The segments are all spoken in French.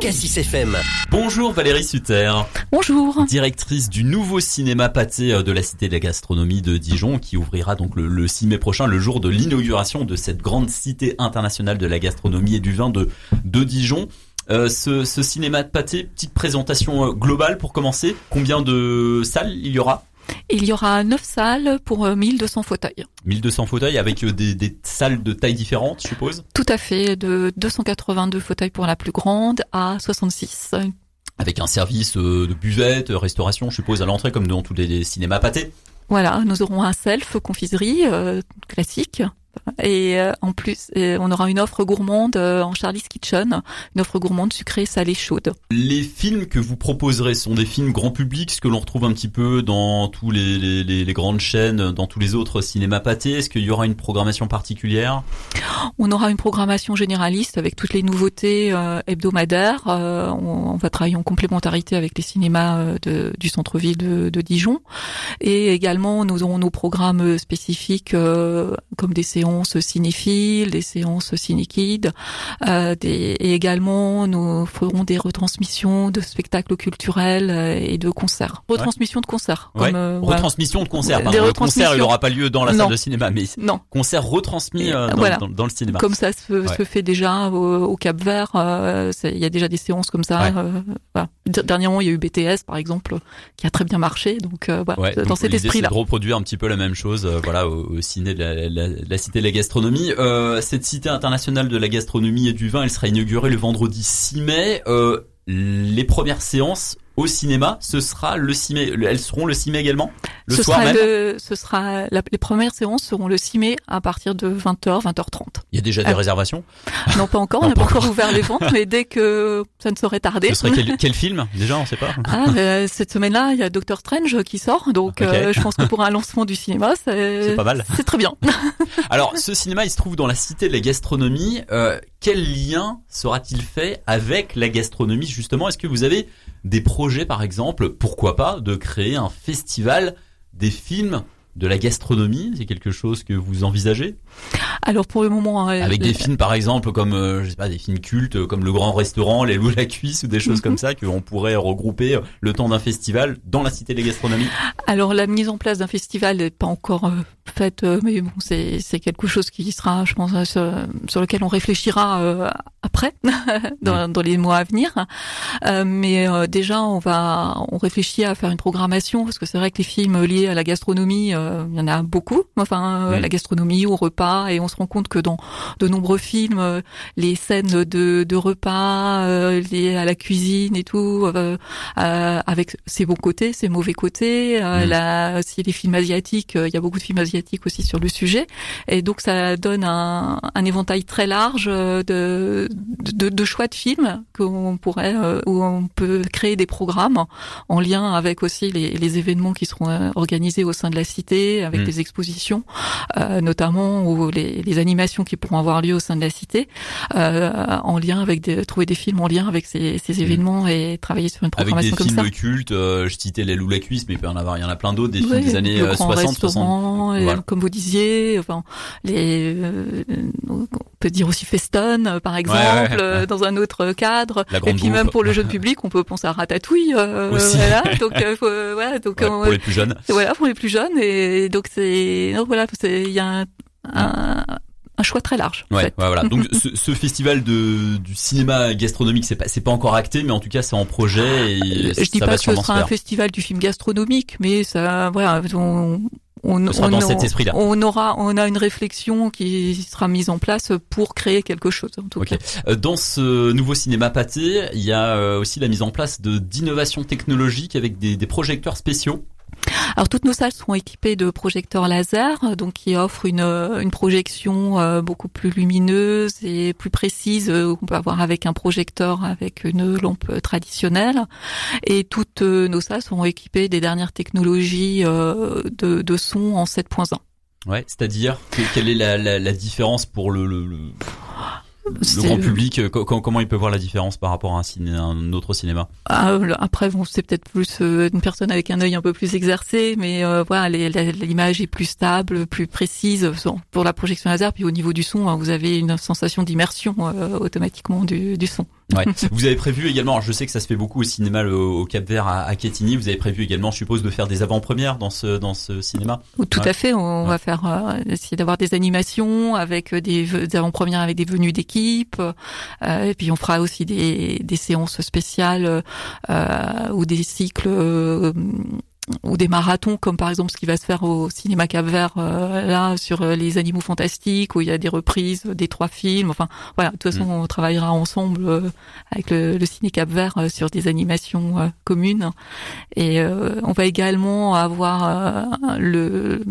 Cassis FM. Bonjour Valérie Sutter. Bonjour. Directrice du nouveau cinéma pâté euh, de la Cité de la Gastronomie de Dijon qui ouvrira donc le, 6 mai prochain, le jour de l'inauguration de cette grande cité internationale de la gastronomie et du vin de, de Dijon. Euh, ce, ce cinéma de pâté, petite présentation euh, globale pour commencer. Combien de salles il y aura? Il y aura 9 salles pour 1200 euh, fauteuils. 1200 fauteuils avec euh, des, des salles de taille différentes, je suppose? Tout à fait, de 282 fauteuils pour la plus grande à 66 avec un service euh, de buvette, restauration, je suppose, à l'entrée, comme dans tous les cinémas pâtés? Voilà, nous aurons un self confiserie classique et euh, en plus, on aura une offre gourmande euh, en Charlie's Kitchen, une offre gourmande sucrée, salée, chaude. Les films que vous proposerez sont des films grand public, ce que l'on retrouve un petit peu dans tous les, les, les, grandes chaînes, dans tous les autres cinémas pâtés. Est-ce qu'il y aura une programmation particulière? On aura une programmation généraliste avec toutes les nouveautés euh, hebdomadaires. on, va travailler en complémentarité avec les cinémas de, du centre-ville de, de, Dijon. Et également, nous aurons nos programmes spécifiques comme des séances cinéphiles, des séances cinéquides, euh, des, et également nous ferons des retransmissions de spectacles culturels euh, et de concerts. Retransmission de concerts. Comme, euh, retransmission de concerts. Pardon. Le concert, il n'aura pas lieu dans la salle de cinéma, mais non. concert retransmis euh, dans, dans, le cinéma. Comme ça se, se fait déjà au, Cap Vert. Il y a déjà des séances comme ça. Voilà. Dernièrement, il y a eu BTS, par exemple, qui a très bien marché. Donc, voilà, dans cet esprit-là. de reproduire un petit peu la même chose, voilà, au, au ciné de la, la, la cité de la Euh, cette cité internationale de la gastronomie et du vin, elle sera inaugurée le vendredi 6 mai. Euh, les premières séances au cinéma, ce sera le 6 mai. Elles seront le 6 mai également? Le ce soir sera même? le, Ce sera les premières séances seront le 6 mai à partir de 20h, 20h30. Il y a déjà des euh, réservations? Non, pas encore. on n'a pas encore ouvert les ventes, mais dès que ça ne serait tardé. Ce serait quel, quel film Déjà, on ne sait pas? Ah, euh, cette semaine-là, il y a Doctor Strange qui sort, donc euh, je pense que pour un lancement du cinéma, c'est pas mal. C'est très bien. Alors, ce cinéma, il se trouve dans la cité de la gastronomie. Quel lien sera-t-il fait avec la gastronomie justement? Est-ce que vous avez des projets, par exemple, pourquoi pas, de créer un festival des films de la gastronomie C'est quelque chose que vous envisagez? Alors pour le moment, euh, avec des films par exemple comme euh, je sais pas des films cultes euh, comme Le Grand Restaurant, Les Loups la Cuisse ou des choses comme ça qu'on pourrait regrouper le temps d'un festival dans la Cité de la Gastronomie. Alors la mise en place d'un festival n'est pas encore faite, mais bon c'est quelque chose qui sera, je pense, sur, lequel on réfléchira après dans, dans, les mois à venir. mais déjà on va on réfléchit à faire une programmation parce que c'est vrai que les films liés à la gastronomie euh, il y en a beaucoup. Enfin, euh, la gastronomie au repas, et on se rend compte que dans de nombreux films, euh, les scènes de, de repas liées à la cuisine et tout, avec ses bons côtés, ses mauvais côtés. Mm. Là, si les films asiatiques, il y a beaucoup de films asiatiques aussi sur le sujet, et donc ça donne un, un éventail très large de, de, de choix de films qu'on pourrait, où on peut créer des programmes en lien avec aussi les, les événements qui seront organisés au sein de la cité avec mm. des expositions, euh, notamment ou les, les, animations qui pourront avoir lieu au sein de la cité, euh, en lien avec des, trouver des films en lien avec ces, ces mm. événements et travailler sur une programmation comme ça. Avec des films cultes, euh, je citais Les Loups la cuisse, mais il peut y en avoir, il y en a plein d'autres, des films des années 60, 60. Comme vous disiez, enfin les, on peut dire aussi Feston, par exemple, dans un autre cadre. et puis même pour le jeune public, on peut penser à Ratatouille. voilà, donc, voilà, donc pour les plus jeunes. Voilà, pour les plus jeunes et donc c'est voilà, il y a un, un, choix très large. Ouais, voilà. Donc ce, ce, festival de du cinéma gastronomique, c'est pas c'est pas encore acté, mais en tout cas c'est en projet. Et je dis pas que ce sera un festival du film gastronomique, mais ça, voilà, on, on, on, dans cet esprit-là. On aura, on a une réflexion qui sera mise en place pour créer quelque chose. En tout cas. Euh, dans ce nouveau cinéma pâté, il y a euh, aussi la mise en place de d'innovations technologiques avec des, des projecteurs spéciaux. Alors toutes nos salles seront équipées de projecteurs laser, donc qui offrent une, une projection euh, beaucoup plus lumineuse et plus précise euh, qu'on peut avoir avec un projecteur avec une lampe traditionnelle. Et toutes euh, nos salles seront équipées des dernières technologies de, de son en 7.1. Ouais, c'est-à-dire quelle est la, la, la différence pour le, le, le le grand public, euh, comment il peut voir la différence par rapport à un, ciné, un autre cinéma? Ah, Après, bon, c'est peut-être plus euh, une personne avec un œil un peu plus exercé, mais euh, voilà, l'image est plus stable, plus précise pour la projection laser. Puis au niveau du son, hein, vous avez une sensation d'immersion automatiquement du, du son. Ouais. vous avez prévu également, je sais que ça se fait beaucoup au cinéma au Cap Vert à, à Quetigny, vous avez prévu également, je suppose, de faire des avant-premières dans ce dans ce cinéma? Tout à fait, on va faire euh, essayer d'avoir des animations avec des, des avant-premières avec des venues d'équipe, euh, et puis on fera aussi des, des séances spéciales euh, ou des cycles euh, ou des marathons comme par exemple ce qui va se faire au cinéma Cap Vert euh, là sur euh, les animaux fantastiques où il y a des reprises des trois films enfin voilà de toute façon mm. on travaillera ensemble euh, avec le, le, ciné Cap Vert sur des animations communes et on va également avoir le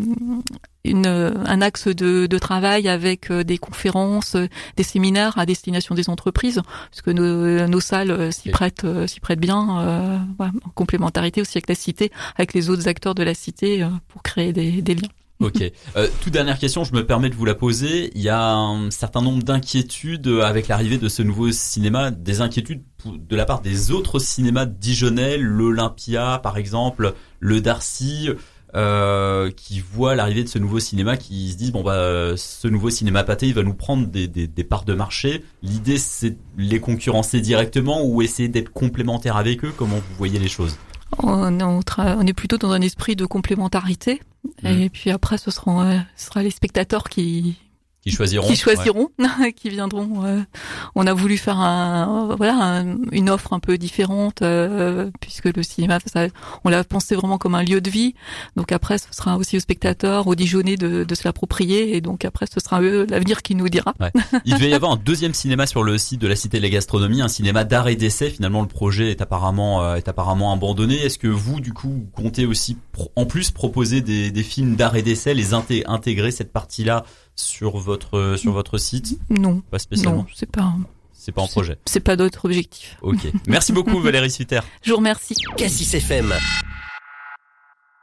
une, un axe de, de, travail avec des conférences, des séminaires à destination des entreprises, parce que nos, nos salles s'y prêtent, s'y prêtent bien, euh, en complémentarité aussi avec la cité, avec les autres acteurs de la cité euh, pour créer des, des liens. Ok. Euh, toute dernière question, je me permets de vous la poser. Il y a un certain nombre d'inquiétudes avec l'arrivée de ce nouveau cinéma, des inquiétudes de la part des autres cinémas dijonnais, l'Olympia par exemple, le Darcy. Euh, qui voient l'arrivée de ce nouveau cinéma, qui se disent bon bah ce nouveau cinéma pâté, il va nous prendre des, des, des parts de marché. L'idée c'est les concurrencer directement ou essayer d'être complémentaire avec eux. Comment vous voyez les choses? On, on, est plutôt dans un esprit de complémentarité. Mmh. Et puis après, ce sera, euh, ce sera les spectateurs qui, qui choisiront, qui choisiront, qui viendront. Euh, on a voulu faire un, voilà, une offre un peu différente euh, puisque le cinéma, ça, on l'a pensé vraiment comme un lieu de vie. Donc après, ce sera aussi aux spectateurs, aux Dijonais de, de se l'approprier. Et donc après, ce sera eux l'avenir qui nous dira. Ouais. Il devait y avoir un deuxième cinéma sur le site de la Cité de la Gastronomie, un cinéma d'art et d'essai. Finalement, le projet est apparemment euh, est apparemment abandonné. Est-ce que vous, du coup, comptez aussi en plus proposer des, des films d'art et d'essai, les intégrer cette partie-là sur votre sur votre site Non, pas spécialement. Non, c'est pas. C'est pas en projet. C'est pas d'autre objectif. Ok. Merci beaucoup Valérie Sutter. Je vous remercie. Cassis FM.